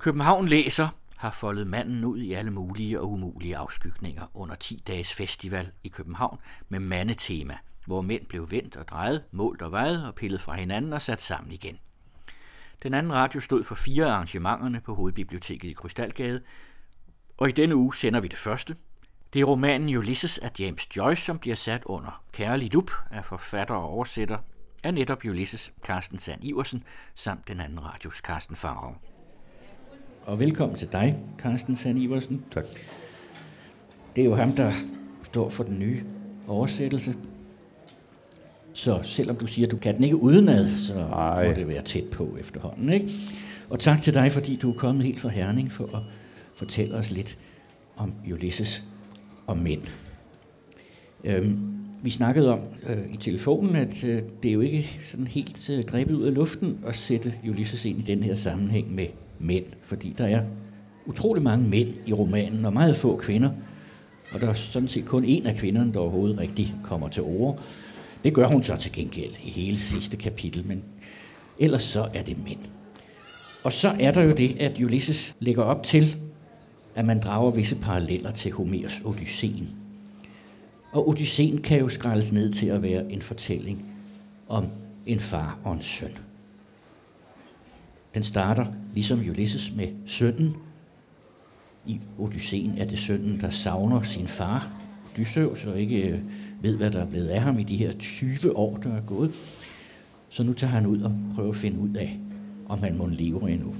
København læser har foldet manden ud i alle mulige og umulige afskygninger under 10 dages festival i København med mandetema, hvor mænd blev vendt og drejet, målt og vejet og pillet fra hinanden og sat sammen igen. Den anden radio stod for fire arrangementerne på Hovedbiblioteket i Krystalgade, og i denne uge sender vi det første. Det er romanen Ulysses af James Joyce, som bliver sat under kærlig lup af forfatter og oversætter af netop Ulysses Carsten Sand Iversen samt den anden radios Carsten Farov. Og velkommen til dig, Carsten Sand Iversen. Tak. Det er jo ham, der står for den nye oversættelse. Så selvom du siger, at du kan den ikke udenad, så Ej. må det være tæt på efterhånden. Ikke? Og tak til dig, fordi du er kommet helt fra Herning for at fortælle os lidt om Ulysses og mænd. Øhm, vi snakkede om øh, i telefonen, at øh, det er jo ikke sådan helt øh, grebet ud af luften at sætte Ulysses ind i den her sammenhæng med mænd, fordi der er utrolig mange mænd i romanen, og meget få kvinder, og der er sådan set kun en af kvinderne, der overhovedet rigtig kommer til ord. Det gør hun så til gengæld i hele sidste kapitel, men ellers så er det mænd. Og så er der jo det, at Ulysses lægger op til, at man drager visse paralleller til Homers Odysseen. Og Odysseen kan jo skrælles ned til at være en fortælling om en far og en søn. Den starter ligesom Ulysses med sønnen. I Odysseen er det sønnen, der savner sin far, Odysseus, og ikke øh, ved, hvad der er blevet af ham i de her 20 år, der er gået. Så nu tager han ud og prøver at finde ud af, om han må leve endnu.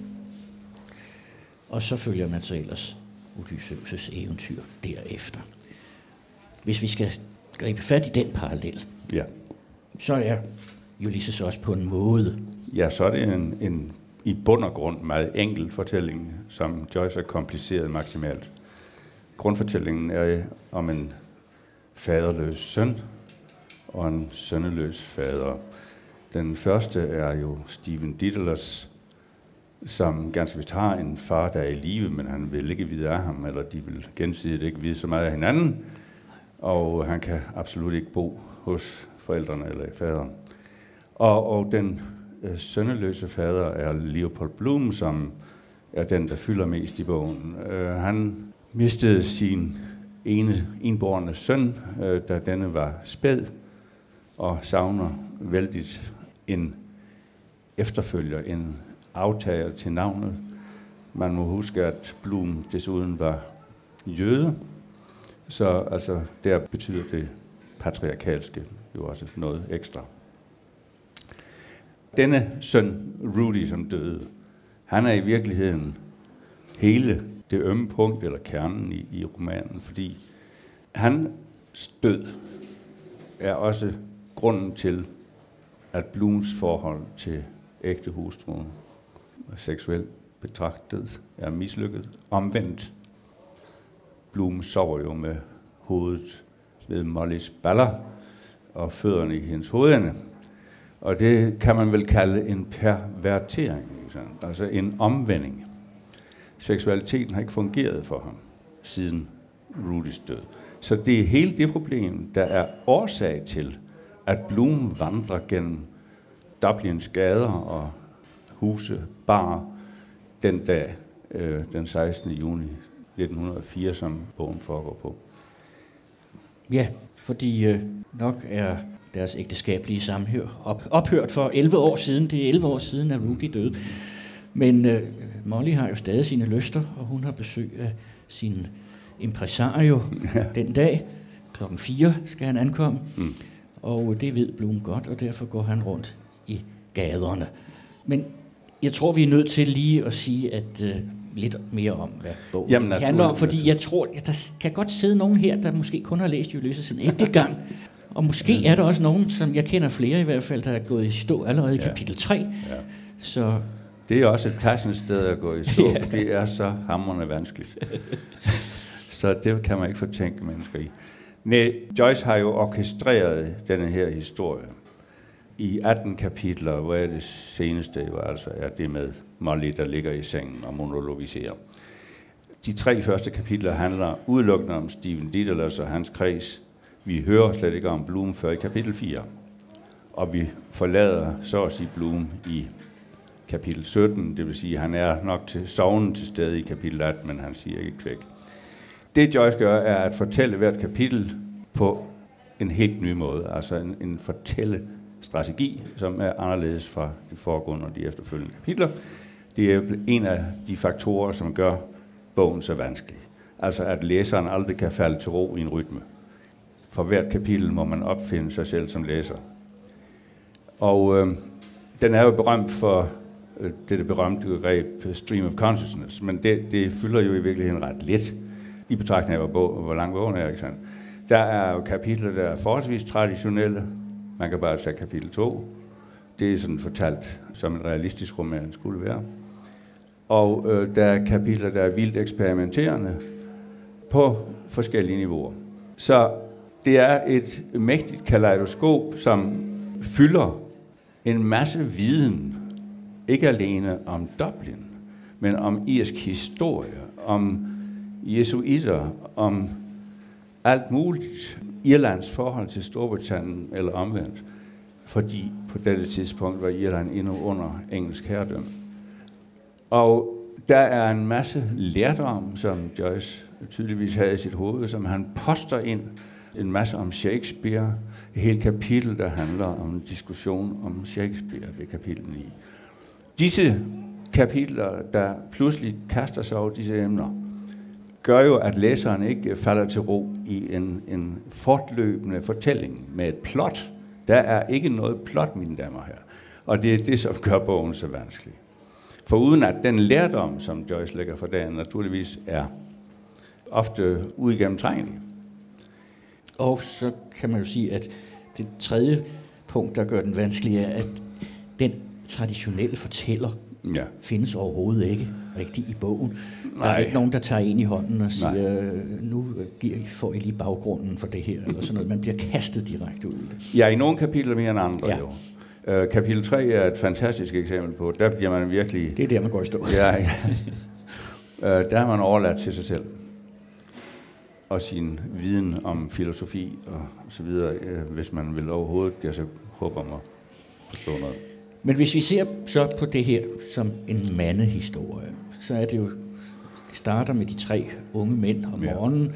Og så følger man så ellers Odysseus' eventyr derefter. Hvis vi skal gribe fat i den parallel, ja. så er Ulysses også på en måde. Ja, så er det en, en i bund og grund meget enkel fortælling, som Joyce har kompliceret maksimalt. Grundfortællingen er øh, om en faderløs søn og en sønneløs fader. Den første er jo Steven Diddlers, som ganske vist har en far, der er i live, men han vil ikke vide af ham, eller de vil gensidigt ikke vide så meget af hinanden, og han kan absolut ikke bo hos forældrene eller faderen. Og, og den øh, sønneløse fader er Leopold Blum, som er den, der fylder mest i bogen. Øh, han mistede sin ene enborne søn, øh, da denne var spæd, og savner vældigt en efterfølger, en aftager til navnet. Man må huske, at Blum desuden var jøde, så altså, der betyder det patriarkalske jo også noget ekstra. Denne søn, Rudy, som døde, han er i virkeligheden hele det ømme punkt, eller kernen i, i romanen, fordi han død er også grunden til, at Blums forhold til ægte hustruen seksuelt betragtet er mislykket. Omvendt, Blum sover jo med hovedet ved Mollys baller og fødderne i hendes hovedende. Og det kan man vel kalde en pervertering, altså en omvending. Seksualiteten har ikke fungeret for ham siden Rudys død. Så det er hele det problem, der er årsag til, at Bloom vandrer gennem Dublins gader og huse, bar den dag, øh, den 16. juni 1904, som bogen foregår på. Ja, fordi øh, nok er deres ægteskabelige samhør op, ophørt for 11 år siden. Det er 11 år siden, at Rudy døde. Men øh, Molly har jo stadig sine lyster, og hun har besøg af sin impresario ja. den dag. Klokken 4 skal han ankomme, mm. og det ved Blum godt, og derfor går han rundt i gaderne. Men jeg tror, vi er nødt til lige at sige at uh, lidt mere om, hvad bogen Jamen, handler om, fordi jeg tror, at der kan godt sidde nogen her, der måske kun har læst Ulysses en enkelt gang, og måske er der også nogen, som jeg kender flere i hvert fald, der er gået i stå allerede i ja. kapitel 3. Ja. Så det er også et passende sted at gå i stå, ja. for det er så hammerende vanskeligt. så det kan man ikke fortænke mennesker i. Nej, Joyce har jo orkestreret denne her historie i 18 kapitler, hvor er det seneste jo altså er det med Molly, der ligger i sengen og monologiserer. De tre første kapitler handler udelukkende om Steven Diddlers og hans kreds. Vi hører slet ikke om Bloom før i kapitel 4. Og vi forlader så at sige Bloom i kapitel 17, det vil sige, at han er nok til sovnen til stede i kapitel 18, men han siger ikke kvæk. Det Joyce gør, er at fortælle hvert kapitel på en helt ny måde, altså en, en fortælle strategi, som er anderledes fra de foregående og de efterfølgende kapitler. Det er en af de faktorer, som gør bogen så vanskelig. Altså at læseren aldrig kan falde til ro i en rytme. For hvert kapitel må man opfinde sig selv som læser. Og øh, den er jo berømt for øh, det berømte begreb stream of consciousness, men det, det fylder jo i virkeligheden ret lidt i betragtning af, hvor, hvor lang bogen er. Ikke sandt? Der er jo kapitler, der er forholdsvis traditionelle. Man kan bare tage kapitel 2. Det er sådan fortalt, som en realistisk roman skulle være. Og øh, der er kapitler, der er vildt eksperimenterende på forskellige niveauer. Så det er et mægtigt kaleidoskop, som fylder en masse viden, ikke alene om Dublin, men om irsk historie, om jesuitter, om alt muligt. Irlands forhold til Storbritannien eller omvendt, fordi på dette tidspunkt var Irland endnu under engelsk herredømme. Og der er en masse lærdom, som Joyce tydeligvis havde i sit hoved, som han poster ind. En masse om Shakespeare. Et helt kapitel, der handler om en diskussion om Shakespeare, det kapitel 9. Disse kapitler, der pludselig kaster sig over disse emner, gør jo, at læseren ikke falder til ro i en, en fortløbende fortælling med et plot. Der er ikke noget plot, mine damer her. Og det er det, som gør bogen så vanskelig. For uden at den lærdom, som Joyce lægger for dagen, naturligvis er ofte uigennemtrængelig. Og så kan man jo sige, at det tredje punkt, der gør den vanskelig, er, at den traditionelle fortæller ja. findes overhovedet ikke rigtigt i bogen. Nej. Der er ikke nogen, der tager ind i hånden og siger, Nej. nu får I lige baggrunden for det her, eller sådan noget. Man bliver kastet direkte ud i det. Ja, i nogle kapitler mere end andre ja. jo. Uh, kapitel 3 er et fantastisk eksempel på, der bliver man virkelig... Det er der, man går i stå. ja, ja. Uh, der har man overladt til sig selv og sin viden om filosofi og så videre, uh, hvis man vil overhovedet gøre sig håb om at forstå noget. Men hvis vi ser så på det her som en mandehistorie, så er det jo, det starter med de tre unge mænd om morgenen,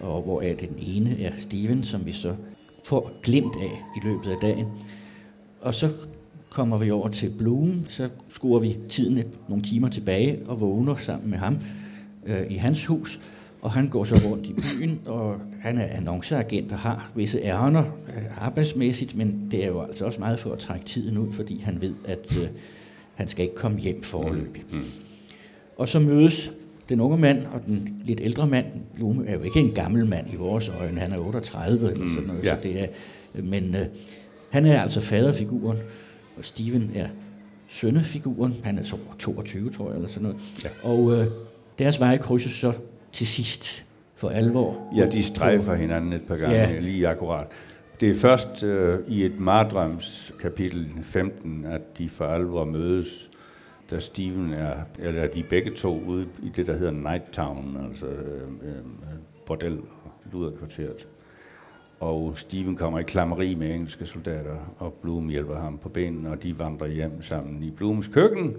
ja. og hvor er den ene er Steven, som vi så får glemt af i løbet af dagen. Og så kommer vi over til Bloom, så skruer vi tiden et, nogle timer tilbage og vågner sammen med ham øh, i hans hus. Og han går så rundt i byen, og han er annonceagent og har visse ærner øh, arbejdsmæssigt, men det er jo altså også meget for at trække tiden ud, fordi han ved, at øh, han skal ikke komme hjem forløbig. Mm. Mm. Og så mødes den unge mand og den lidt ældre mand. Blume er jo ikke en gammel mand i vores øjne, han er 38 eller sådan noget, mm, ja. så det er, men øh, han er altså faderfiguren, og Steven er sønnefiguren. Han er så 22, tror jeg, eller sådan noget. Ja. Og øh, deres veje krydses så til sidst for alvor. Ja, de strejfer hinanden et par gange, ja. lige akkurat. Det er først øh, i et mardrøms kapitel 15, at de for alvor mødes, da Steven er, eller de er begge to ude i det, der hedder Night Town, altså øh, øh, bordel og luderkvarteret. Og Steven kommer i klammeri med engelske soldater, og Bloom hjælper ham på benene, og de vandrer hjem sammen i Blooms køkken.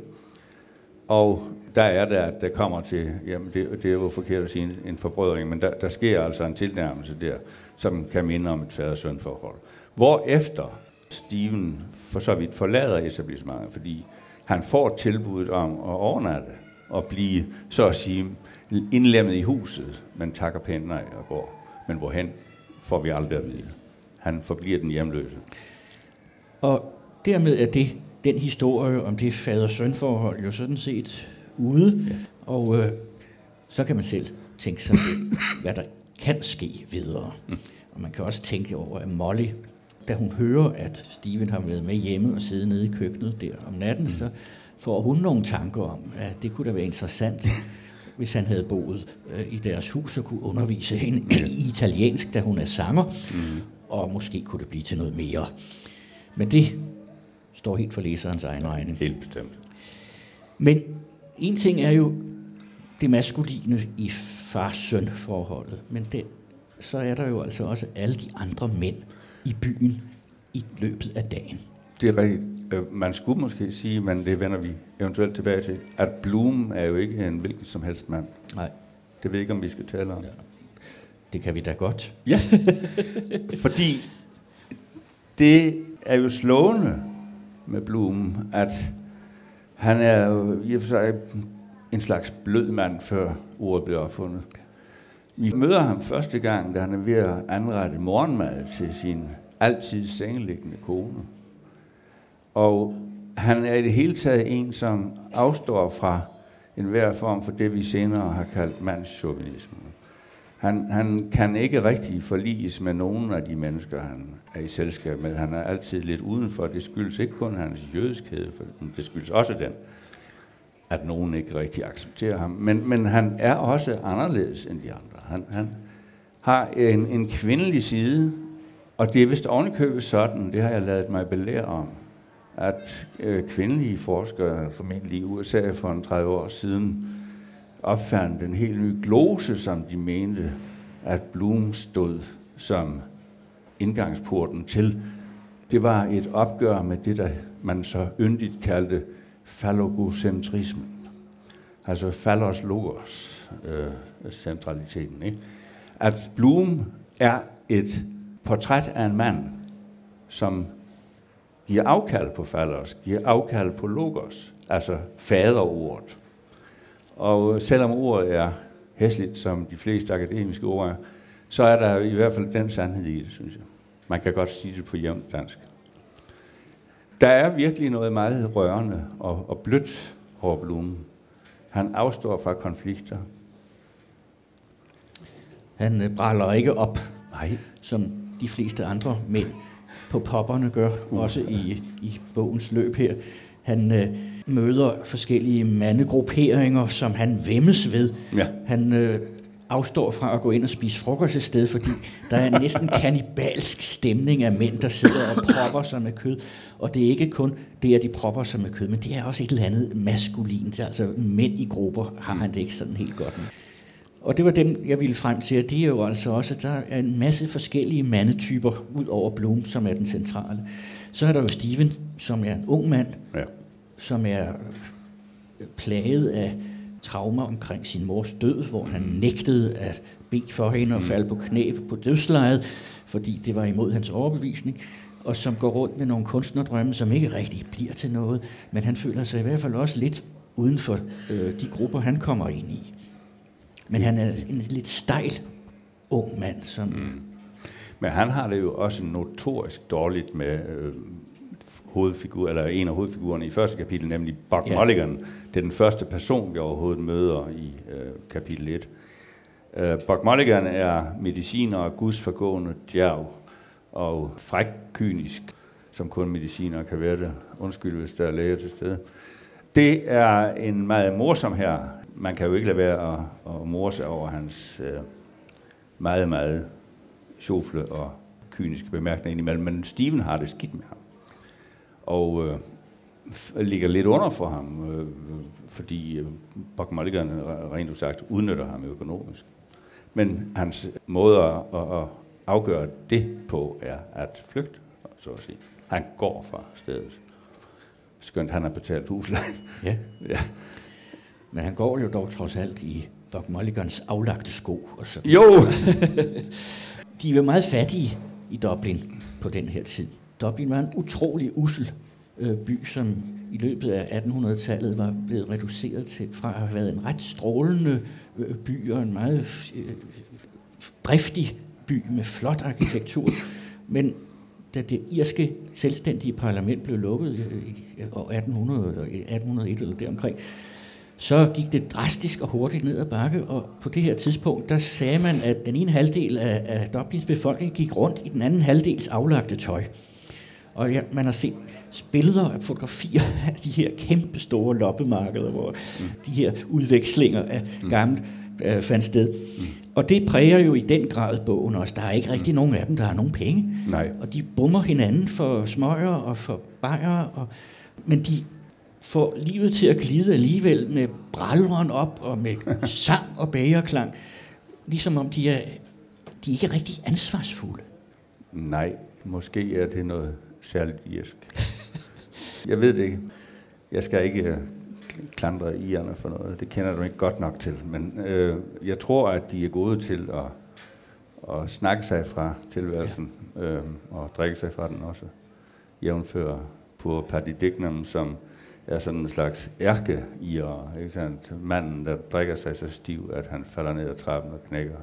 Og der er der, at der kommer til, jamen det, det er jo forkert at sige en, en forbrødring, men der, der sker altså en tilnærmelse der, som kan minde om et fader-søn forhold. Hvorefter Steven for så vidt forlader etablissementet, fordi han får tilbuddet om at overnatte og blive, så at sige, indlemmet i huset, men takker pænt nej og går. Men hvorhen får vi aldrig at vide. Han forbliver den hjemløse. Og dermed er det den historie om det fader-søn-forhold jo sådan set ude, ja. og øh, så kan man selv tænke sig til, hvad der kan ske videre. Mm. Og man kan også tænke over, at Molly, da hun hører, at Steven har været med hjemme og siddet nede i køkkenet der om natten, mm. så får hun nogle tanker om, at det kunne da være interessant, hvis han havde boet øh, i deres hus og kunne undervise hende i italiensk, da hun er sanger, mm. og måske kunne det blive til noget mere. Men det står helt for læserens egen regning. Helt bestemt. Men en ting er jo det maskuline i far-søn-forholdet, men det, så er der jo altså også alle de andre mænd i byen i løbet af dagen. Det er rigtigt. Øh, man skulle måske sige, men det vender vi eventuelt tilbage til, at Bloom er jo ikke en hvilken som helst mand. Nej. Det ved jeg ikke, om vi skal tale om. Ja. Det kan vi da godt. Ja, fordi det er jo slående med Blum, at han er jo i og for sig en slags blød mand, før ordet blev opfundet. Vi møder ham første gang, da han er ved at anrette morgenmad til sin altid sengeliggende kone. Og han er i det hele taget en, som afstår fra enhver form for det, vi senere har kaldt mandschauvinisme. Han, han kan ikke rigtig forliges med nogen af de mennesker, han er i selskab med. Han er altid lidt udenfor. Det skyldes ikke kun hans jødiskhed, for det skyldes også den, at nogen ikke rigtig accepterer ham. Men, men han er også anderledes end de andre. Han, han har en, en kvindelig side, og det er vist ovenikøbet sådan, det har jeg lavet mig belære om, at øh, kvindelige forskere, formentlig i USA for en 30 år siden, opfandt en helt ny glose, som de mente, at Bloom stod som indgangsporten til. Det var et opgør med det, der man så yndigt kaldte fallogocentrismen. Altså fallos logos øh, centraliteten. Ikke? At Bloom er et portræt af en mand, som giver afkald på fallos, giver afkald på logos, altså faderordet. Og selvom ordet er hæsligt, som de fleste akademiske ord er, så er der i hvert fald den sandhed i det, synes jeg. Man kan godt sige det på jævnt dansk. Der er virkelig noget meget rørende og, og blødt over Blumen. Han afstår fra konflikter. Han øh, bræller ikke op, Nej. som de fleste andre mænd på popperne gør, uh. også i, i bogens løb her. Han øh, møder forskellige mandegrupperinger, som han vemmes ved. Ja. Han øh, afstår fra at gå ind og spise frokost et sted, fordi der er næsten kanibalsk stemning af mænd, der sidder og propper sig med kød. Og det er ikke kun det, at de propper sig med kød, men det er også et eller andet maskulint. Altså mænd i grupper har han det ikke sådan helt godt med. Og det var dem, jeg ville frem til, at det er jo altså også, at der er en masse forskellige mandetyper ud over Bloom, som er den centrale. Så er der jo Steven, som er en ung mand, Ja. Som er plaget af traumer omkring sin mors død, hvor han nægtede at bede for hende og falde på knæ på dødslejet, fordi det var imod hans overbevisning, og som går rundt med nogle kunstnerdrømme, som ikke rigtig bliver til noget, men han føler sig i hvert fald også lidt uden for øh, de grupper, han kommer ind i. Men han er en lidt stejl ung mand, som... Mm. Men han har det jo også notorisk dårligt med øh, hovedfigur, eller en af hovedfigurerne i første kapitel, nemlig Buck Ja. Mulligan. Det er den første person, vi overhovedet møder i øh, kapitel 1. Øh, Buck Mulligan er mediciner og gudsforgående djerv, og fræk kynisk, som kun mediciner kan være det. Undskyld, hvis der er læger til stede. Det er en meget morsom her. Man kan jo ikke lade være at, at more sig over hans øh, meget, meget sjofle og kyniske bemærkninger indimellem, men Steven har det skidt med ham. Og øh, ligger lidt under for ham, øh, fordi øh, øh, rent udsagt udnytter ham økonomisk. Men hans måde at, at, at afgøre det på er at flygte, så at sige. Han går fra stedet. Skønt han har betalt huslejen. Ja, ja. men han går jo dog trods alt i Doc Mulligans aflagte sko. Og så. Jo! De var meget fattige i Dublin på den her tid. Dublin var en utrolig usel øh, by, som i løbet af 1800-tallet var blevet reduceret til fra at have været en ret strålende øh, by og en meget øh, driftig by med flot arkitektur. Men da det irske selvstændige parlament blev lukket i år 1800, eller 1801 eller deromkring, så gik det drastisk og hurtigt ned ad bakke, og på det her tidspunkt, der sagde man, at den ene halvdel af, af Dublins befolkning gik rundt i den anden halvdels aflagte tøj. Og ja, man har set billeder af fotografier af de her kæmpe store loppemarkeder, hvor mm. de her udvekslinger af gammelt øh, fandt sted. Mm. Og det præger jo i den grad bogen også. Der er ikke rigtig nogen af dem, der har nogen penge. Nej. Og de bummer hinanden for smøger og for bajer. Og, men de får livet til at glide alligevel med bralren op og med sang og bagerklang. Ligesom om de er, de er ikke rigtig ansvarsfulde. Nej, måske er det noget særligt irsk. Jeg ved det ikke. Jeg skal ikke øh, klandre irerne for noget. Det kender du ikke godt nok til. Men øh, jeg tror, at de er gode til at, at snakke sig fra tilværelsen øh, og drikke sig fra den også. Jævnfør på Dignam, som er sådan en slags ærke i ikke sandt? Manden, der drikker sig så stiv, at han falder ned ad trappen og knækker.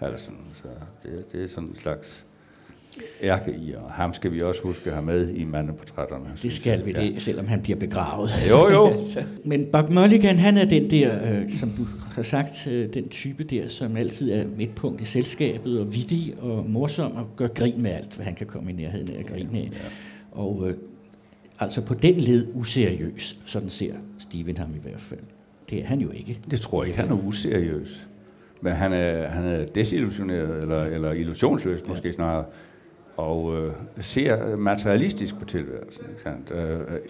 Eller sådan. Så det, det er sådan en slags ærke i, og ham skal vi også huske at have med i mandeportrætterne. Det skal vi, det, selvom han bliver begravet. Jo, jo. Men Bob Mulligan, han er den der, øh, som du har sagt, øh, den type der, som altid er midtpunkt i selskabet, og vittig og morsom, og gør grin med alt, hvad han kan komme i nærheden af at grine af. Ja. Og øh, altså på den led useriøs, sådan ser Steven ham i hvert fald. Det er han jo ikke. Det tror jeg ikke, han er useriøs. Men han er, han er desillusioneret, eller, eller illusionsløs måske ja. snarere og øh, ser materialistisk på tilværelsen. Ikke sandt? Øh, øh,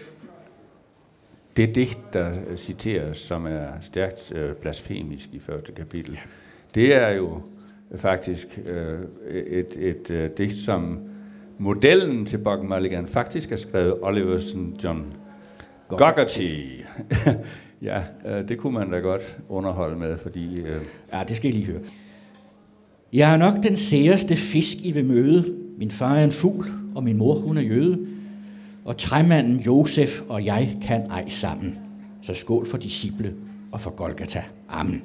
det digt, der citeres, som er stærkt øh, blasfemisk i første kapitel, det er jo faktisk øh, et, et øh, digt, som modellen til Buck Mulligan faktisk har skrevet Oliver St. John Gogarty. ja, øh, det kunne man da godt underholde med, fordi... Øh, ja, det skal I lige høre. Jeg er nok den særeste fisk, I vil møde, min far er en fugl, og min mor hun er jøde. Og træmanden Josef og jeg kan ej sammen. Så skål for disciple og for Golgata. Amen.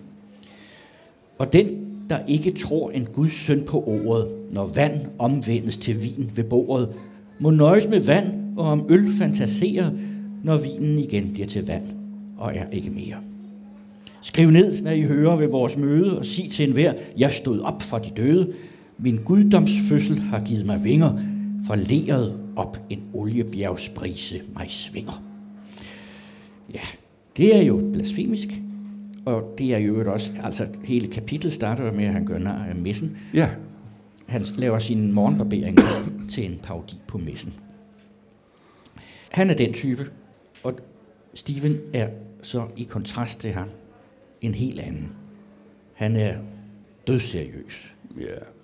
Og den, der ikke tror en Guds søn på ordet, når vand omvendes til vin ved bordet, må nøjes med vand og om øl fantasere, når vinen igen bliver til vand og er ikke mere. Skriv ned, hvad I hører ved vores møde, og sig til enhver, jeg stod op fra de døde, min guddomsfødsel har givet mig vinger, for leret op en oliebjergsbrise mig svinger. Ja, det er jo blasfemisk, og det er jo også, altså hele kapitlet starter med, at han gør nar af messen. Ja. Han laver sin morgenbarbering til en parodi på messen. Han er den type, og Steven er så i kontrast til ham en helt anden. Han er dødseriøs. Ja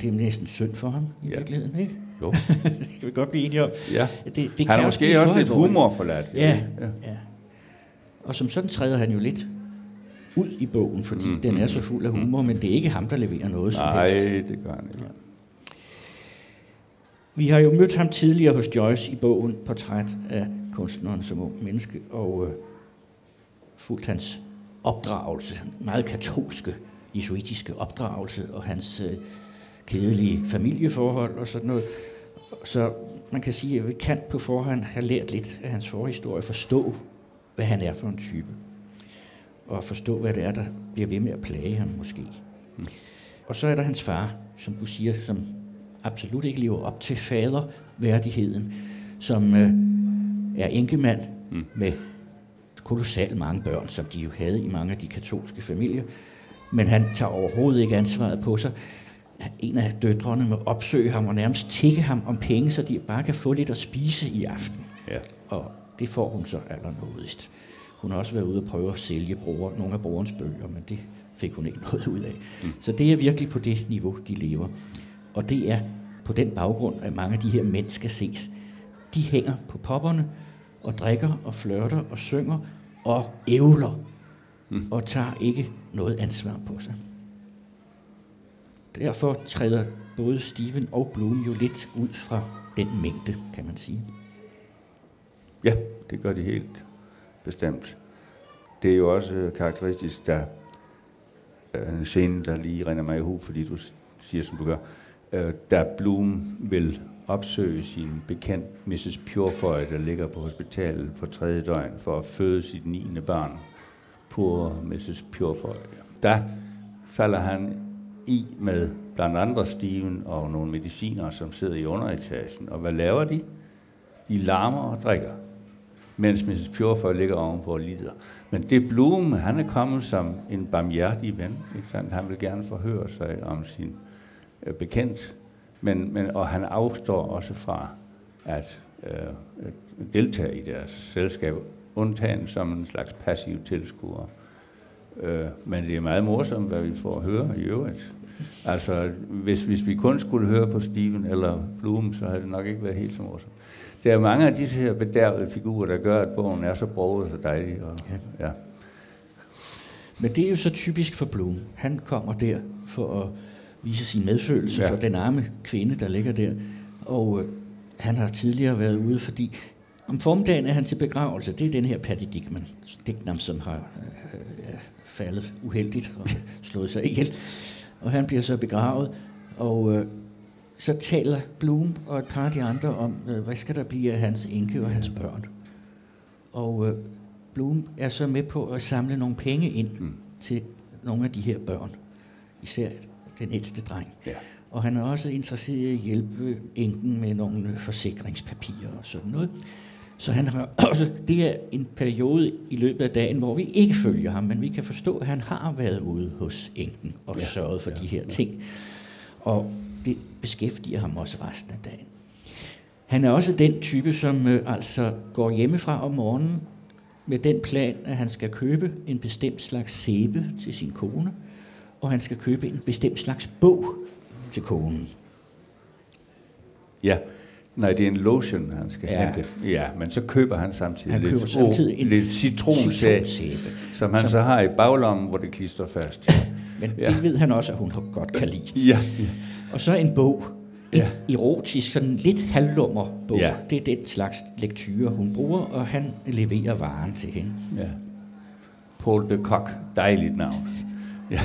det er næsten synd for ham i ja. virkeligheden, ikke? Jo. det kan vi godt blive enige om. Ja. Det, det han er måske også lidt humorforladt. Ja. ja. ja. Og som sådan træder han jo lidt ud i bogen, fordi mm, den er så fuld af mm. humor, mm. men det er ikke ham, der leverer noget som Nej, helst. Nej, det gør han ikke. Ja. Vi har jo mødt ham tidligere hos Joyce i bogen Portræt af kunstneren som ung menneske, og øh, fulgt hans opdragelse, meget katolske, jesuitiske opdragelse, og hans øh, kedelige familieforhold og sådan noget. Så man kan sige, at vi kan på forhånd have lært lidt af hans forhistorie, forstå, hvad han er for en type. Og forstå, hvad det er, der bliver ved med at plage ham måske. Mm. Og så er der hans far, som du siger, som absolut ikke lever op til faderværdigheden, som øh, er enkemand mm. med kolossalt mange børn, som de jo havde i mange af de katolske familier. Men han tager overhovedet ikke ansvaret på sig en af døtrene må opsøge ham og nærmest tikke ham om penge, så de bare kan få lidt at spise i aften. Ja. Og det får hun så allernådigst. Hun har også været ude og prøve at sælge bror, nogle af brorens bøger, men det fik hun ikke noget ud af. Mm. Så det er virkelig på det niveau, de lever. Og det er på den baggrund, at mange af de her mænd skal ses. De hænger på popperne og drikker og flørter og synger og ævler mm. og tager ikke noget ansvar på sig. Derfor træder både Steven og Bloom jo lidt ud fra den mængde, kan man sige. Ja, det gør de helt bestemt. Det er jo også karakteristisk, der en scene, der lige render mig i hu, fordi du siger, som du gør, øh, da Bloom vil opsøge sin bekendt Mrs. Purefoy, der ligger på hospitalet for tredje døgn for at føde sit 9. barn, på Mrs. Purefoy. Der falder han i med blandt andre Steven og nogle mediciner, som sidder i underetagen. Og hvad laver de? De larmer og drikker, mens Mrs. Purefoy ligger ovenpå og lider. Men det Bloom, han er kommet som en barmhjertig ven. Ikke sandt? Han vil gerne forhøre sig om sin øh, bekendt, men, men, og han afstår også fra at øh, deltage i deres selskab, undtagen som en slags passiv tilskuer. Øh, men det er meget morsomt, hvad vi får at høre i øvrigt. Altså, hvis, hvis vi kun skulle høre på Steven eller Bloom, så havde det nok ikke været helt så morsomt. Der er mange af disse her bedærvede figurer, der gør, at bogen er så broget og dejlig. Og, ja. ja. Men det er jo så typisk for Bloom. Han kommer der for at vise sin medfølelse ja. for den arme kvinde, der ligger der. Og øh, han har tidligere været ude, fordi om formiddagen er han til begravelse. Det er den her Patty Dickman, Dicknam, som har øh, øh, faldet uheldigt og slået sig ihjel. Og han bliver så begravet, og øh, så taler Bloom og et par af de andre om, øh, hvad skal der blive af hans enke og hans børn. Og øh, Bloom er så med på at samle nogle penge ind mm. til nogle af de her børn. Især den ældste dreng. Ja. Og han er også interesseret i at hjælpe enken med nogle forsikringspapirer og sådan noget. Så han har også, det er en periode i løbet af dagen, hvor vi ikke følger ham, men vi kan forstå, at han har været ude hos enken og ja, sørget for ja, de her ja. ting. Og det beskæftiger ham også resten af dagen. Han er også den type, som øh, altså går hjemmefra om morgenen med den plan, at han skal købe en bestemt slags sæbe til sin kone, og han skal købe en bestemt slags bog til konen. Ja, Nej, det er en lotion, han skal ja. hente. Ja, men så køber han samtidig han køber lidt, samtidig en lidt citronsæbe, som han som, så har i baglommen, hvor det klister fast. Men ja. det ved han også, at hun godt kan lide. Ja. ja. Og så en bog. En ja. erotisk, sådan lidt halvlummer bog. Ja. Det er den slags lektyre, hun bruger, og han leverer varen til hende. Ja. Paul de Kock, dejligt navn. Ja.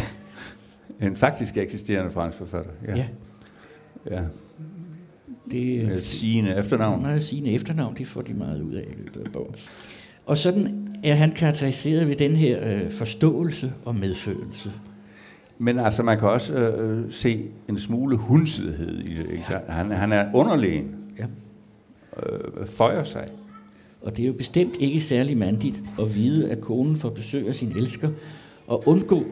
En faktisk eksisterende fransk forfatter. Ja. ja. ja. Det, med sine efternavn. Meget sine efternavn, det får de meget ud af i løbet af bogen. Og sådan er han karakteriseret ved den her øh, forståelse og medfølelse. Men altså, man kan også øh, se en smule hundsighed i det. Ikke? Ja. Han, han er underlegen. Ja. Øh, føjer sig. Og det er jo bestemt ikke særlig mandigt at vide, at konen får besøg af sin elsker, og undgå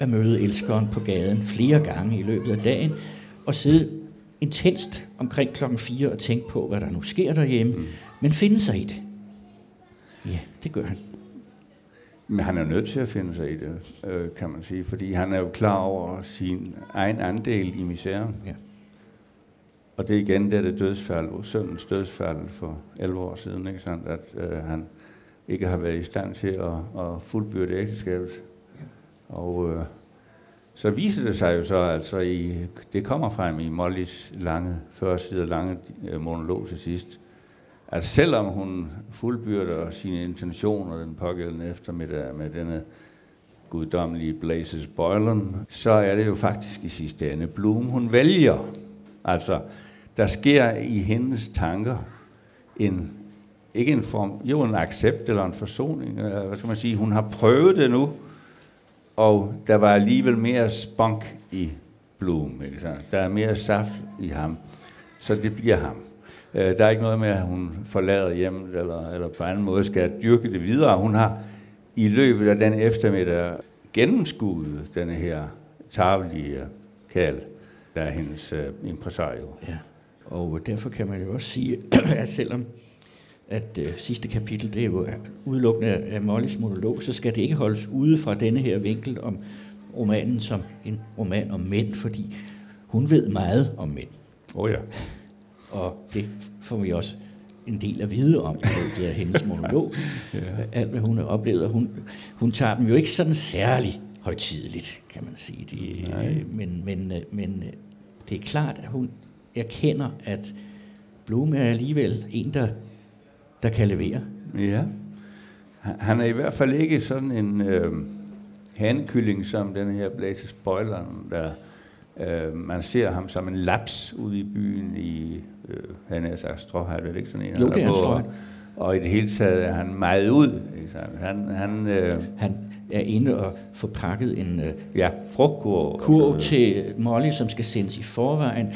at møde elskeren på gaden flere gange i løbet af dagen, og sidde intenst omkring klokken 4 og tænke på, hvad der nu sker derhjemme, mm. men finde sig i det. Ja, det gør han. Men han er nødt til at finde sig i det, øh, kan man sige, fordi han er jo klar over sin egen andel i misæren. Ja. Og det er igen det, det dødsfald, søndens dødsfald for 11 år siden, ikke sandt, at øh, han ikke har været i stand til at, at fuldbyrde ægteskabet. Og øh, så viser det sig jo så, altså i, det kommer frem i Mollys lange, 40 sider lange øh, monolog til sidst, at selvom hun fuldbyrder sine intentioner den pågældende eftermiddag med denne guddommelige Blazes Boylan, så er det jo faktisk i sidste ende Bloom, hun vælger. Altså, der sker i hendes tanker en, ikke en form, jo en accept eller en forsoning, øh, hvad skal man sige, hun har prøvet det nu, og der var alligevel mere spunk i Bloom. Ikke så? Der er mere saft i ham, så det bliver ham. Øh, der er ikke noget med, at hun forlader hjemmet, eller, eller på anden måde skal dyrke det videre. Hun har i løbet af den eftermiddag gennemskuet denne her tarvelige kald, der er hendes øh, impresario. Ja, og derfor kan man jo også sige, at selvom at øh, sidste kapitel, det er jo udelukkende af Mollys monolog, så skal det ikke holdes ude fra denne her vinkel om romanen som en roman om mænd, fordi hun ved meget om mænd. Oh ja. Og det får vi også en del at vide om løbet af hendes monolog. ja. Alt, hvad hun har oplevet. Hun, hun tager dem jo ikke sådan særlig højtideligt, kan man sige. Det, men, men, men det er klart, at hun erkender, at Blume er alligevel en, der der kan levere. Ja. Han er i hvert fald ikke sådan en øh, handkylling som den her Blaze Spoiler, der øh, man ser ham som en laps ude i byen i, øh, han er sagt stråhat, er det ikke sådan en? Jo, det er en Og i det hele taget er han meget ud. Ikke Han, han, øh, han er inde og får pakket en øh, ja, frugtkur kur til Molly, som skal sendes i forvejen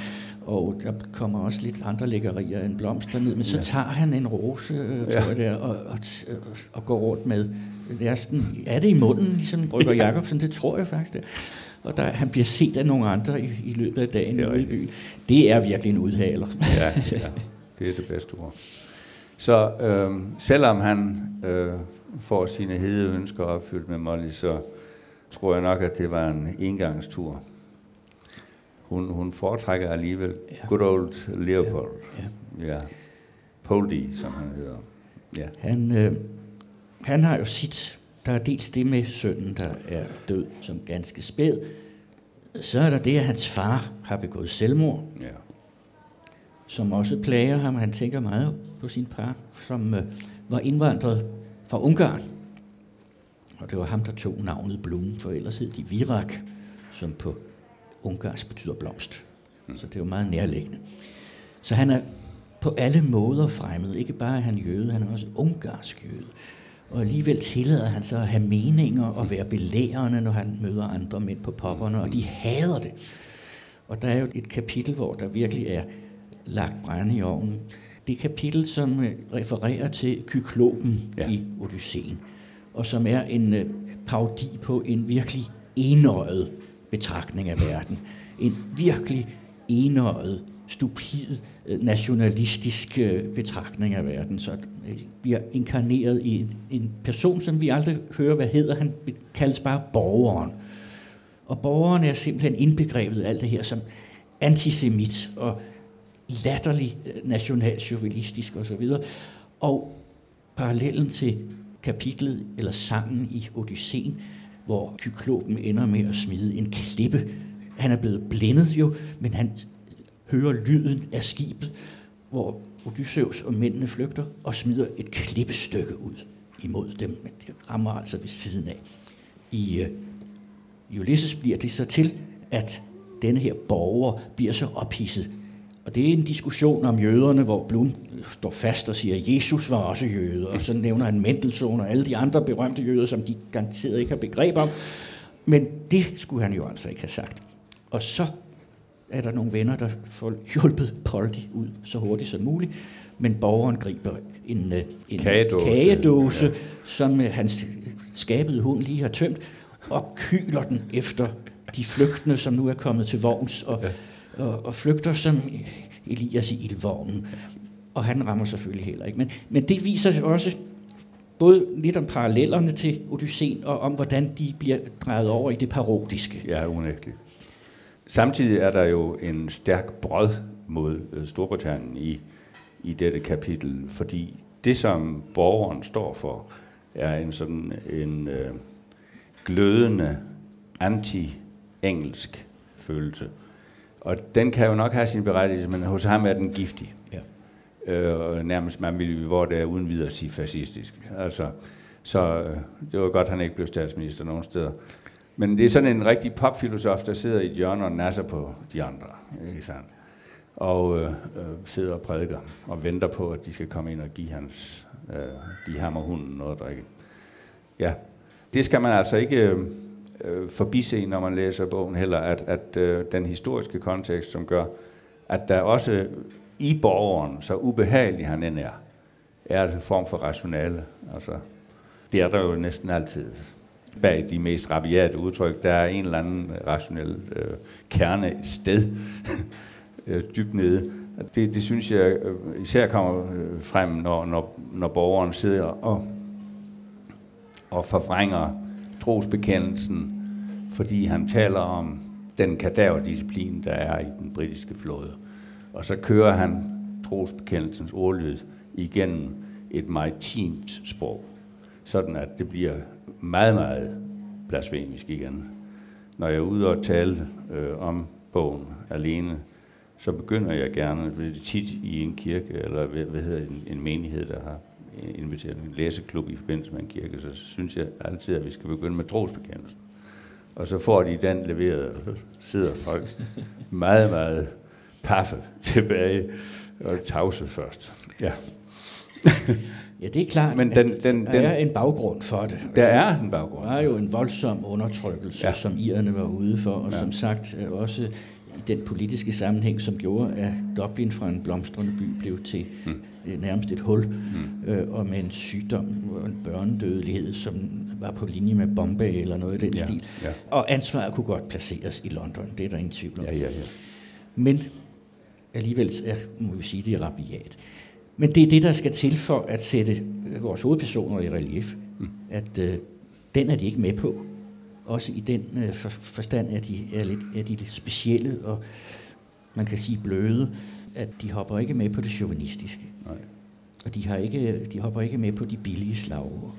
og der kommer også lidt andre lækkerier end blomster ned, men så ja. tager han en rose, øh, ja. tror jeg der, og, og, og går rundt med. Det er, sådan, er det i munden, ligesom Brygger ja. Jacobsen? Det tror jeg faktisk det. Og der, han bliver set af nogle andre i, i løbet af dagen ja, i byen. Det er virkelig en udhaler. ja, ja, det er det bedste ord. Så øh, selvom han øh, får sine hede ønsker opfyldt med Molly, så, tror jeg nok, at det var en engangstur. Hun, hun foretrækker alligevel ja. good old Leopold. Ja. ja. ja. Poldy, som han hedder. Ja. Han, øh, han har jo sit. Der er dels det med sønnen, der er død som ganske spæd. Så er der det, at hans far har begået selvmord. Ja. Som også plager ham. Han tænker meget på sin far, som øh, var indvandret fra Ungarn. Og det var ham, der tog navnet Blum, for ellers hed de Virak, som på ungarsk betyder blomst. Mm. Så det er jo meget nærliggende. Så han er på alle måder fremmed. Ikke bare er han jøde, han er også ungarsk jøde. Og alligevel tillader han sig at have meninger og være belærende, når han møder andre mænd på popperne, og de hader det. Og der er jo et kapitel, hvor der virkelig er lagt brænde i ovnen. Det er kapitel, som øh, refererer til Kyklopen ja. i Odysseen, og som er en øh, parodi på en virkelig enøjet betragtning af verden. En virkelig enøjet stupid øh, nationalistisk øh, betragtning af verden. Så øh, bliver inkarneret i en, en person, som vi aldrig hører, hvad hedder. Han kaldes bare borgeren. Og borgeren er simpelthen indbegrebet af alt det her som antisemit og latterlig nationalchauvinistisk osv. Og parallellen til kapitlet eller sangen i Odysseen, hvor kyklopen ender med at smide en klippe. Han er blevet blændet jo, men han hører lyden af skibet, hvor Odysseus og mændene flygter og smider et klippestykke ud imod dem, men det rammer altså ved siden af. I uh, Ulysses bliver det så til, at denne her borger bliver så ophidset. Og det er en diskussion om jøderne, hvor Blum står fast og siger, at Jesus var også jøde, og så nævner han Mendelssohn og alle de andre berømte jøder, som de garanteret ikke har begreb om. Men det skulle han jo altså ikke have sagt. Og så er der nogle venner, der får hjulpet Poldi ud så hurtigt som muligt, men borgeren griber en, øh, en kagedåse, kagedåse ja. som øh, hans skabede hund lige har tømt, og kyler den efter de flygtende, som nu er kommet til vogns, og, ja og, og flygter som Elias i ildvognen. Og han rammer selvfølgelig heller ikke. Men, men det viser også både lidt om parallellerne til Odysseen, og om hvordan de bliver drejet over i det parodiske. Ja, unægteligt. Samtidig er der jo en stærk brød mod øh, Storbritannien i, i dette kapitel, fordi det, som borgeren står for, er en sådan en øh, glødende anti-engelsk følelse. Og den kan jo nok have sin berettigelse, men hos ham er den giftig. Ja. Øh, nærmest, man ville hvor det er uden videre sige fascistisk. Altså, så øh, det var godt, at han ikke blev statsminister nogen steder. Men det er sådan en rigtig popfilosof, der sidder i et hjørne og nasser på de andre, ikke sandt? Og øh, øh, sidder og prædiker og venter på, at de skal komme ind og give hans, øh, de hammer hunden noget at drikke. Ja, det skal man altså ikke øh, Øh, forbise, når man læser bogen heller, at, at øh, den historiske kontekst, som gør, at der også i borgeren, så ubehagelig han end er, er en form for rationale. Altså, det er der jo næsten altid bag de mest rabiate udtryk, der er en eller anden rationel øh, kerne et sted øh, dybt nede. Det, det synes jeg øh, især kommer øh, frem, når, når, når borgeren sidder og, og forvrænger trosbekendelsen, fordi han taler om den kadaverdisciplin, der er i den britiske flåde. Og så kører han trosbekendelsens ordlyd igennem et maritimt sprog, sådan at det bliver meget, meget blasfemisk igen. Når jeg er ude og tale øh, om bogen alene, så begynder jeg gerne, det er tit i en kirke, eller hvad, hvad hedder en, en menighed, der har inviteret en læseklub i forbindelse med en kirke, så synes jeg altid, at vi skal begynde med trosbekendelsen. Og så får de den leveret, og sidder folk meget, meget paffe tilbage og tavse først. Ja. Ja, det er klart, Men den, den, den, der er en baggrund for det. Der er en baggrund. Der er jo en voldsom undertrykkelse, ja. som irerne var ude for, og ja. som sagt også i den politiske sammenhæng, som gjorde, at Dublin fra en blomstrende by blev til mm. nærmest et hul, mm. øh, og med en sygdom og en børnedødelighed, som var på linje med Bombay eller noget i den ja. stil. Ja. Og ansvaret kunne godt placeres i London, det er der ingen tvivl om. Ja, ja, ja. Men alligevel er, må vi sige, det er rabiat. Men det er det, der skal til for at sætte vores hovedpersoner i relief. Mm. At øh, den er de ikke med på. Også i den øh, for, forstand, at de er lidt, er de lidt specielle og man kan sige bløde, at de hopper ikke med på det chauvinistiske. Nej. Og de, har ikke, de hopper ikke med på de billige slagord.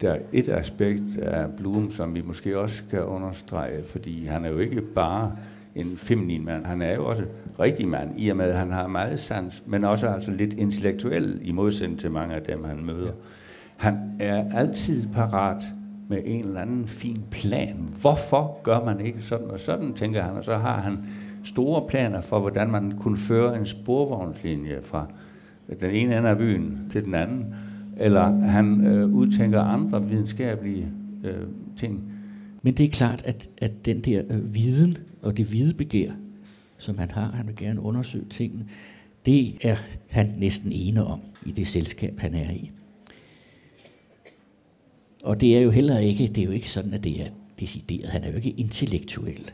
Der er et aspekt af Bloom, som vi måske også skal understrege, fordi han er jo ikke bare en feminin mand, han er jo også rigtig mand, i og med at han har meget sans, men også altså lidt intellektuel i modsætning til mange af dem, han møder. Han er altid parat med en eller anden fin plan. Hvorfor gør man ikke sådan og sådan, tænker han, og så har han store planer for, hvordan man kunne føre en sporvognslinje fra den ene ende af byen til den anden, eller han øh, udtænker andre videnskabelige øh, ting. Men det er klart, at, at den der øh, viden og det hvide begær, som han har, han vil gerne undersøge tingene, det er han næsten ene om i det selskab, han er i. Og det er jo heller ikke, det er jo ikke sådan, at det er decideret. Han er jo ikke intellektuel.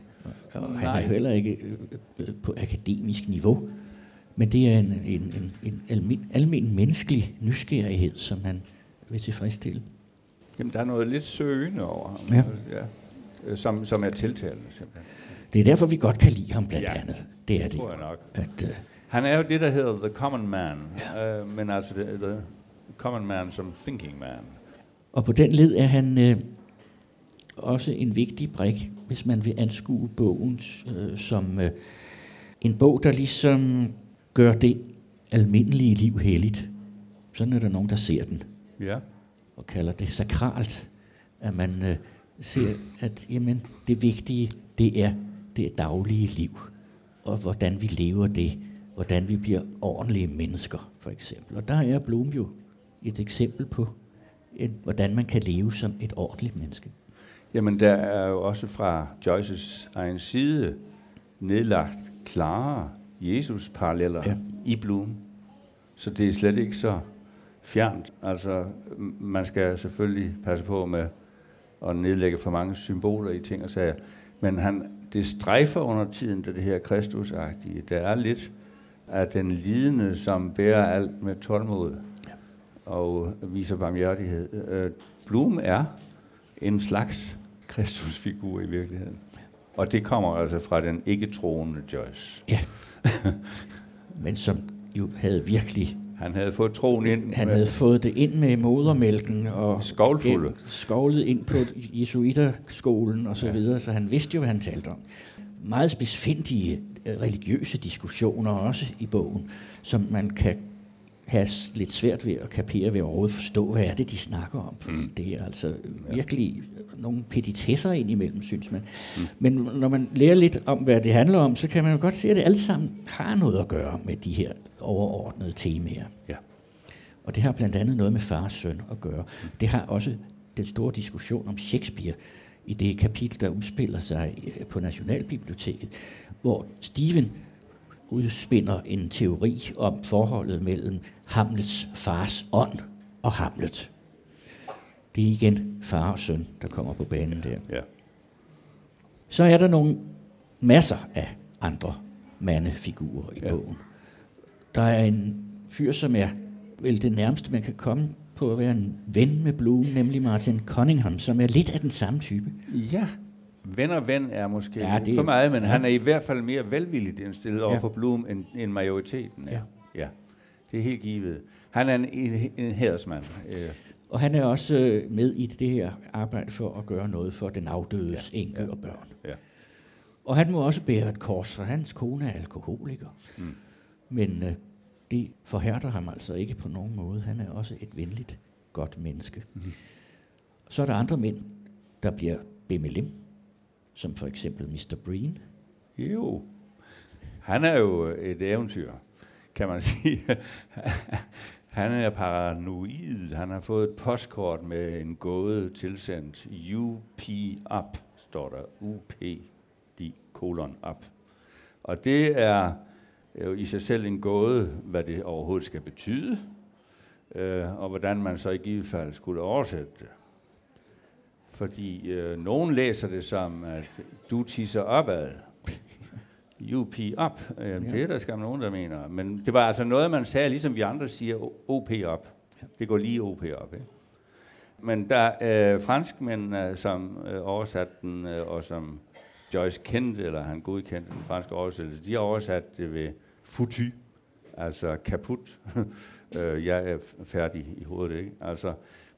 Og han er jo heller ikke øh, øh, på akademisk niveau. Men det er en, en, en, en almen, almen menneskelig nysgerrighed, som han vil tilfredsstille. Jamen, der er noget lidt søgende over ham, Ja. ja. øh, som, som er tiltalende simpelthen. Det er derfor, vi godt kan lide ham blandt Ja, andet. Det er det. tror jeg nok. At, uh, Han er jo det, der hedder The Common Man, ja. øh, men altså the, the Common Man som Thinking Man. Og på den led er han uh, også en vigtig brik, hvis man vil anskue bogen uh, som uh, en bog, der ligesom gør det almindelige liv helligt. Sådan er der nogen, der ser den. Ja. og kalder det sakralt, at man øh, ser, at jamen, det vigtige, det er det daglige liv, og hvordan vi lever det, hvordan vi bliver ordentlige mennesker, for eksempel. Og der er Blom jo et eksempel på, et, hvordan man kan leve som et ordentligt menneske. Jamen, der er jo også fra Joyces egen side nedlagt klare Jesus-paralleller Ja. i Bloom. Så det er slet ikke så fjernt. Altså, man skal selvfølgelig passe på med at nedlægge for mange symboler i ting og sager. Men han, det strejfer under tiden, det, det her kristusagtige. Der er lidt af den lidende, som bærer alt med tålmod og viser barmhjertighed. Øh, Bloom er en slags kristusfigur i virkeligheden. Og det kommer altså fra den ikke-troende Joyce. Ja. Men som jo havde virkelig, Han havde fået troen ind. han med- havde fået det ind med modermælken og Skovlfulde. skovlet ind på jesuiterskolen og så Ja. videre, så han vidste jo, hvad han talte om. Meget spidsfindige øh, religiøse diskussioner også i bogen, som man kan have lidt svært ved at kapere ved overhovedet forstå, hvad er det, de snakker om. Fordi Mm. det er altså virkelig nogle petitesser indimellem, synes man. Mm. Men når man lærer lidt om, hvad det handler om, så kan man jo godt se, at det alt sammen har noget at gøre med de her overordnede temaer. Ja. Og det har blandt andet noget med far og søn at gøre. Det har også den store diskussion om Shakespeare i det kapitel, der udspiller sig øh, på Nationalbiblioteket, hvor Stephen udspinder en teori om forholdet mellem Hamlets fars ånd og Hamlet. Det er igen far og søn, der kommer på banen der. Ja. Så er der nogle masser af andre mandefigurer i Ja. bogen. Der er en fyr, som er vel det nærmeste, man kan komme på at være en ven med Bloom, nemlig Martin Cunningham, som er lidt af den samme type. ja. Ven og ven er måske Ja, det for meget, men ja. han er i hvert fald mere velvilligt indstillet over Ja. for Bloom end, end majoriteten. er. Ja. ja. Det er helt givet. Han er en, en, en hædersmand. Øh, Og han er også øh, med i det her arbejde for at gøre noget for den afdødes ja. enke ja, og børn. ja. Og han må også bære et kors, for hans kone er alkoholiker. Mm. Men øh, det forhærder ham altså ikke på nogen måde. Han er også et venligt, godt menneske. Mhm. Så er der andre mænd, der bliver BMLM, som for eksempel Mr. Breen. Jo. Han er jo et eventyr, kan man sige. Han er paranoid. Han har fået et postkort med en gåde tilsendt. UP up, står der. UP, de kolon up. Og det er jo i sig selv en gåde, hvad det overhovedet skal betyde, øh, og hvordan man så i givet fald skulle oversætte det. Fordi øh, nogen læser det som, at du tisser opad. UP up. Jamen, Ja. Det er der skam nogen, der mener. Men det var altså noget, man sagde, ligesom vi andre siger, OP op. Ja. Det går lige OP op. Ikke? Men der er øh, franskmænd, som øh, oversatte den, øh, og som Joyce kendte, eller han godkendte den franske oversættelse, de har oversat det ved foutu, altså kaput. øh, jeg er færdig i hovedet, ikke? Altså,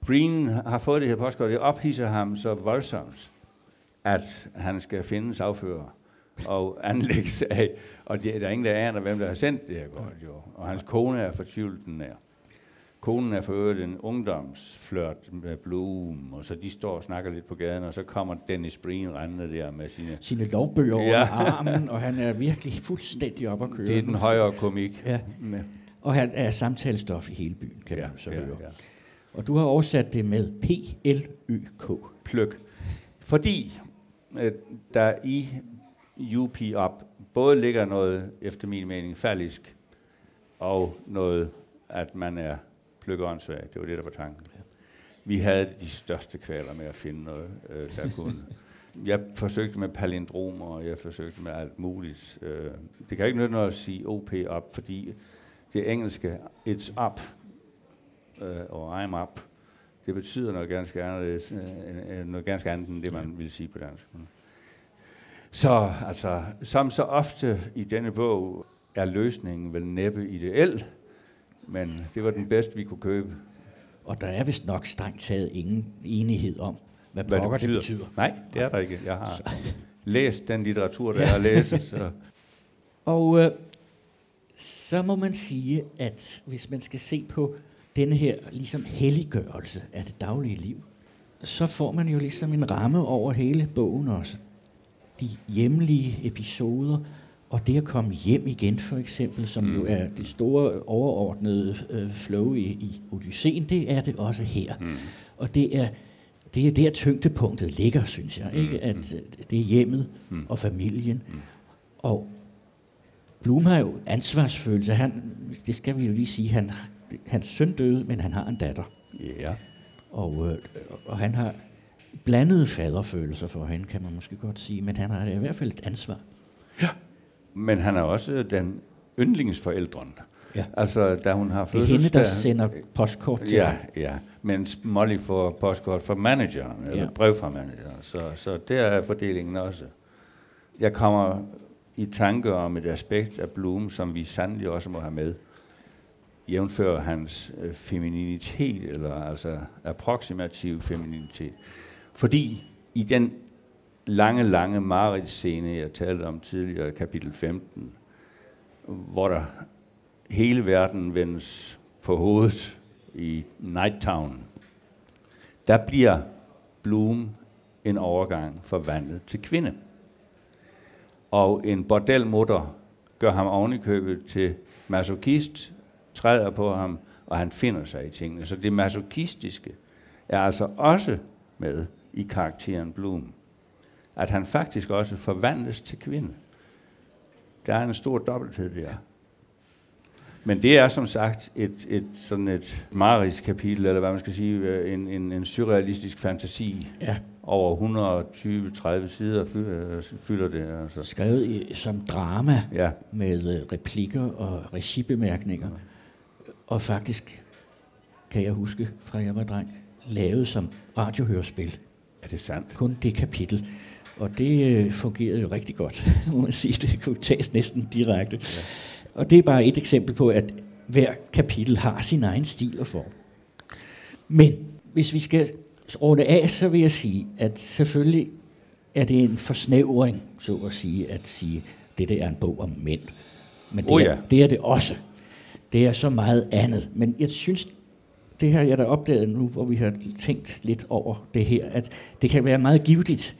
Breen har fået det her postkort, det ophidser ham så voldsomt, at han skal finde sagfører og anlægge sig Og det, der er ingen, der aner, hvem der har sendt det her godt, jo. Og hans kone er fortvivlet den er. Konen er for øvrigt en ungdomsflørt med Bloom, og så de står og snakker lidt på gaden, og så kommer Dennis Breen rendende der med sine... Sine lovbøger ja. armen, og han er virkelig fuldstændig op at køre. Det er den højere komik. Ja. Og han er samtalestof i hele byen, kan ja, man så ja, høre. Ja. Og du har oversat det med P-L-Y-K. Pløk. Fordi øh, der i UP op både ligger noget, efter min mening, fallisk, og noget, at man er pløkkeåndssvag. Det var det, der var tanken. Ja. Vi havde de største kvaler med at finde noget, øh, der kunne... Jeg forsøgte med palindromer, og jeg forsøgte med alt muligt. Øh, det kan ikke nytte noget at sige OP op, fordi det engelske it's up, øh, og I'm up, det betyder noget ganske andet, øh, noget ganske andet end det, man vil sige på dansk. Så altså, som så ofte i denne bog, er løsningen vel næppe ideel, men det var den bedste, vi kunne købe. Og der er vist nok strengt taget ingen enighed om, hvad, hvad pokker det betyder. det betyder. Nej, det er der ikke. Jeg har så. læst den litteratur, der ja. har læst. Så. Og øh, så må man sige, at hvis man skal se på denne her ligesom helliggørelse af det daglige liv, så får man jo ligesom en ramme over hele bogen også. De hjemlige episoder, og det at komme hjem igen, for eksempel, som mm. jo er det store overordnede øh, flow i, i Odysseen, det er det også her. Mm. Og det er, det er der tyngdepunktet ligger, synes jeg. Ikke? Mm. At mm. Øh, det er hjemmet mm. og familien. Mm. Og Blum har jo ansvarsfølelse. Han, det skal vi jo lige sige, han, hans søn døde, men han har en datter. Ja. Og, øh, og han har blandede faderfølelser for hende, kan man måske godt sige, men han har i hvert fald et ansvar. Ja. Men han er også den yndlingsforældren. Ja. Altså, da hun har Det er hende, der sender postkort til Ja, ja. Mens Molly får postkort fra manageren, ja. eller brev fra manageren. Så, så der er fordelingen også. Jeg kommer i tanke om et aspekt af Bloom, som vi sandelig også må have med. Jævnfør hans øh, femininitet, eller altså approximativ femininitet. Fordi i den lange, lange mareridsscene, jeg talte om tidligere, kapitel 15, hvor der hele verden vendes på hovedet i Nighttown, der bliver Bloom en overgang forvandlet til kvinde. Og en bordelmutter gør ham ovenikøbet til masochist, træder på ham, og han finder sig i tingene. Så det masochistiske er altså også med i karakteren Bloom at han faktisk også forvandles til kvinde. Der er en stor dobbelthed der. Men det er som sagt et, et sådan et marisk kapitel, eller hvad man skal sige, øh, en, en, en surrealistisk fantasi. Ja. Over 120-30 sider fylder det. Altså. Skrevet i, som drama, ja. med øh, replikker og regibemærkninger. Ja. Og faktisk, kan jeg huske fra jeg var dreng, lavet som radiohørespil. Er det sandt? Kun det kapitel. Og det øh, fungerede jo rigtig godt, må man sige. Det kunne tages næsten direkte. Ja. Og det er bare et eksempel på, at hver kapitel har sin egen stil og form. Men hvis vi skal runde af, så vil jeg sige, at selvfølgelig er det en forsnævring, så at sige, at sige, det der er en bog om mænd. Men det, oh ja. er, det er det også. Det er så meget andet. Men jeg synes, det har jeg da opdaget nu, hvor vi har tænkt lidt over det her, at det kan være meget givetigt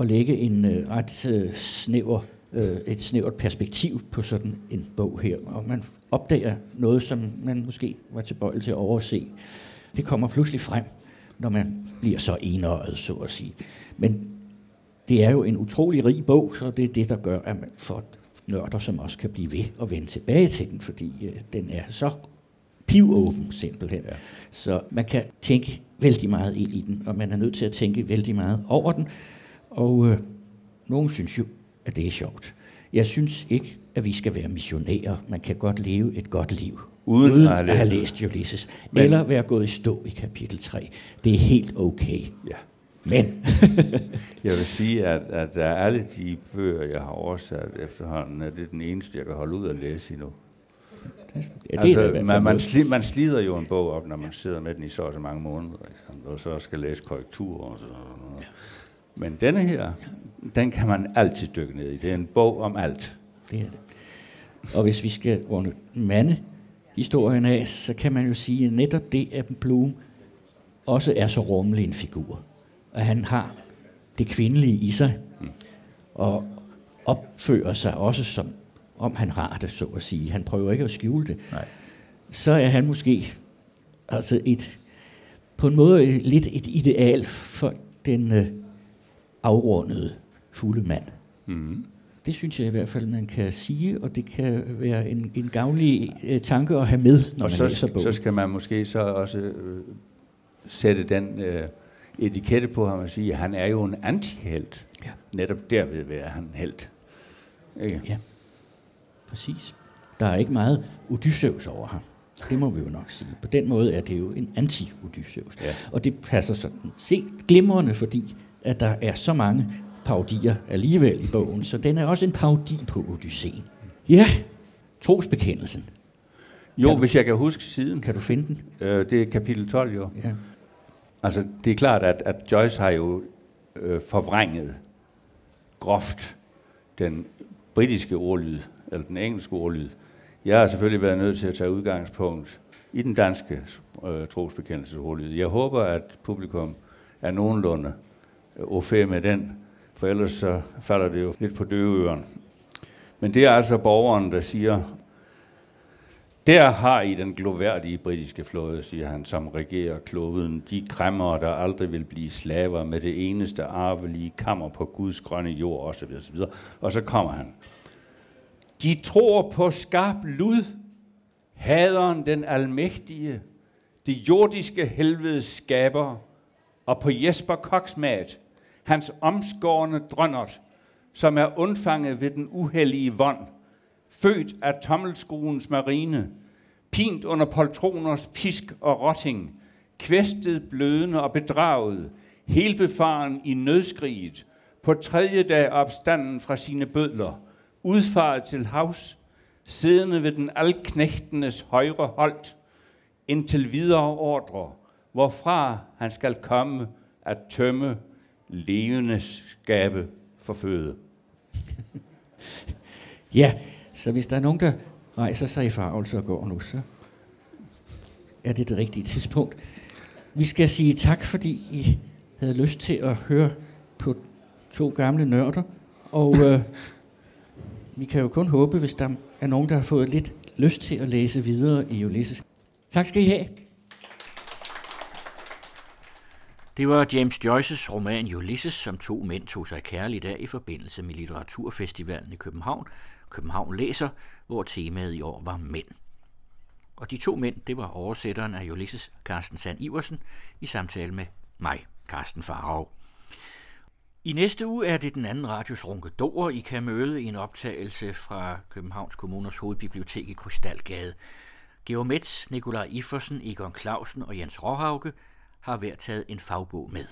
at lægge en øh, ret øh, snæver, øh, et snævert perspektiv på sådan en bog her. Og man opdager noget, som man måske var tilbøjelig til at overse. Det kommer pludselig frem, når man bliver så enøjet, så at sige. Men det er jo en utrolig rig bog, så det er det, der gør, at man får nørder, som også kan blive ved og vende tilbage til den, fordi øh, den er så pivåben simpelthen. Ja. Så man kan tænke vældig meget ind i den, og man er nødt til at tænke vældig meget over den. Og øh, nogen synes jo, at det er sjovt. Jeg synes ikke, at vi skal være missionærer. Man kan godt leve et godt liv, Uden uden at have at have læst Ulysses. Men- Eller være gået i stå i kapitel 3. Det er helt okay. Ja. Men Jeg vil sige, at, at alle de bøger, jeg har oversat efterhånden, er det den eneste, jeg kan holde ud at læse endnu. Ja, det altså, er man, man, sli, man slider jo en bog op, når man sidder med den i så og så mange måneder, ikke og så skal læse korrektur og sådan noget. Men denne her, den kan man altid dykke ned i. Det er en bog om alt. Det er det. Og hvis vi skal runde mande historien af, så kan man jo sige, at netop det, at Bloom også er så rummelig en figur. At han har det kvindelige i sig, og opfører sig også som om han har det, så at sige. Han prøver ikke at skjule det. Nej. Så er han måske altså et, på en måde lidt et ideal for den øh, afrundede fulde mand. Mm. Det synes jeg i hvert fald, man kan sige, og det kan være en, en gavnlig øh, tanke at have med, når Og man læser så, bogen. så skal man måske så også øh, sætte den øh, etikette på ham og sige, at han er jo en antihelt. Ja. Netop derved være han helt. Ikke? Ja, præcis. Der er ikke meget Odysseus over ham. Det må vi jo nok sige. På den måde er det jo en anti-Odysseus. Ja. Og det passer sådan set glimrende, fordi at der er så mange parodier alligevel i bogen, så den er også en parodi på Odysseen. Ja, trosbekendelsen. Jo, Kan du- hvis jeg kan huske siden. Kan du finde den? Øh, det er kapitel 12 jo. Ja. Altså, det er klart, at, at Joyce har jo øh, forvrænget groft den britiske ordlyd, eller den engelske ordlyd. Jeg har selvfølgelig været nødt til at tage udgangspunkt i den danske øh, trosbekendelsesordlyd. Jeg håber, at publikum er nogenlunde øh, au fait med den, for ellers så falder det jo lidt på døveøren. Men det er altså borgeren, der siger, der har I den gloværdige britiske flåde, siger han, som regerer kloden. De kræmmer, der aldrig vil blive slaver med det eneste arvelige kammer på Guds grønne jord, osv. osv. Og så kommer han. De tror på skarp lud, haderen den almægtige, det jordiske helvedes skaber, og på Jesper Koksmat, hans omskårende drønnert, som er undfanget ved den uhellige vond, født af tommelskruens marine, pint under poltroners pisk og rotting, kvæstet, blødende og bedraget, helbefaren i nødskriget, på tredje dag opstanden fra sine bødler, udfaret til havs, siddende ved den alknægtenes højre holdt, indtil videre ordre, hvorfra han skal komme at tømme levende skabe for føde. Ja, så hvis der er nogen, der rejser sig i farvelse og går nu, så er det det rigtige tidspunkt. Vi skal sige tak, fordi I havde lyst til at høre på to gamle nørder, og øh, vi kan jo kun håbe, hvis der er nogen, der har fået lidt lyst til at læse videre i Ulysses. Tak skal I have. Det var James Joyces roman Ulysses, som to mænd tog sig kærligt af i forbindelse med Litteraturfestivalen i København. København læser, hvor temaet i år var mænd. Og de to mænd, det var oversætteren af Ulysses, Carsten Sand Iversen, i samtale med mig, Carsten Farag. I næste uge er det den anden radios Runkedor, I kan møde en optagelse fra Københavns Kommuners hovedbibliotek i Krystalgade. Georg Metz, Nikolaj Iffersen, Egon Clausen og Jens Råhauke har hver taget en fagbog med.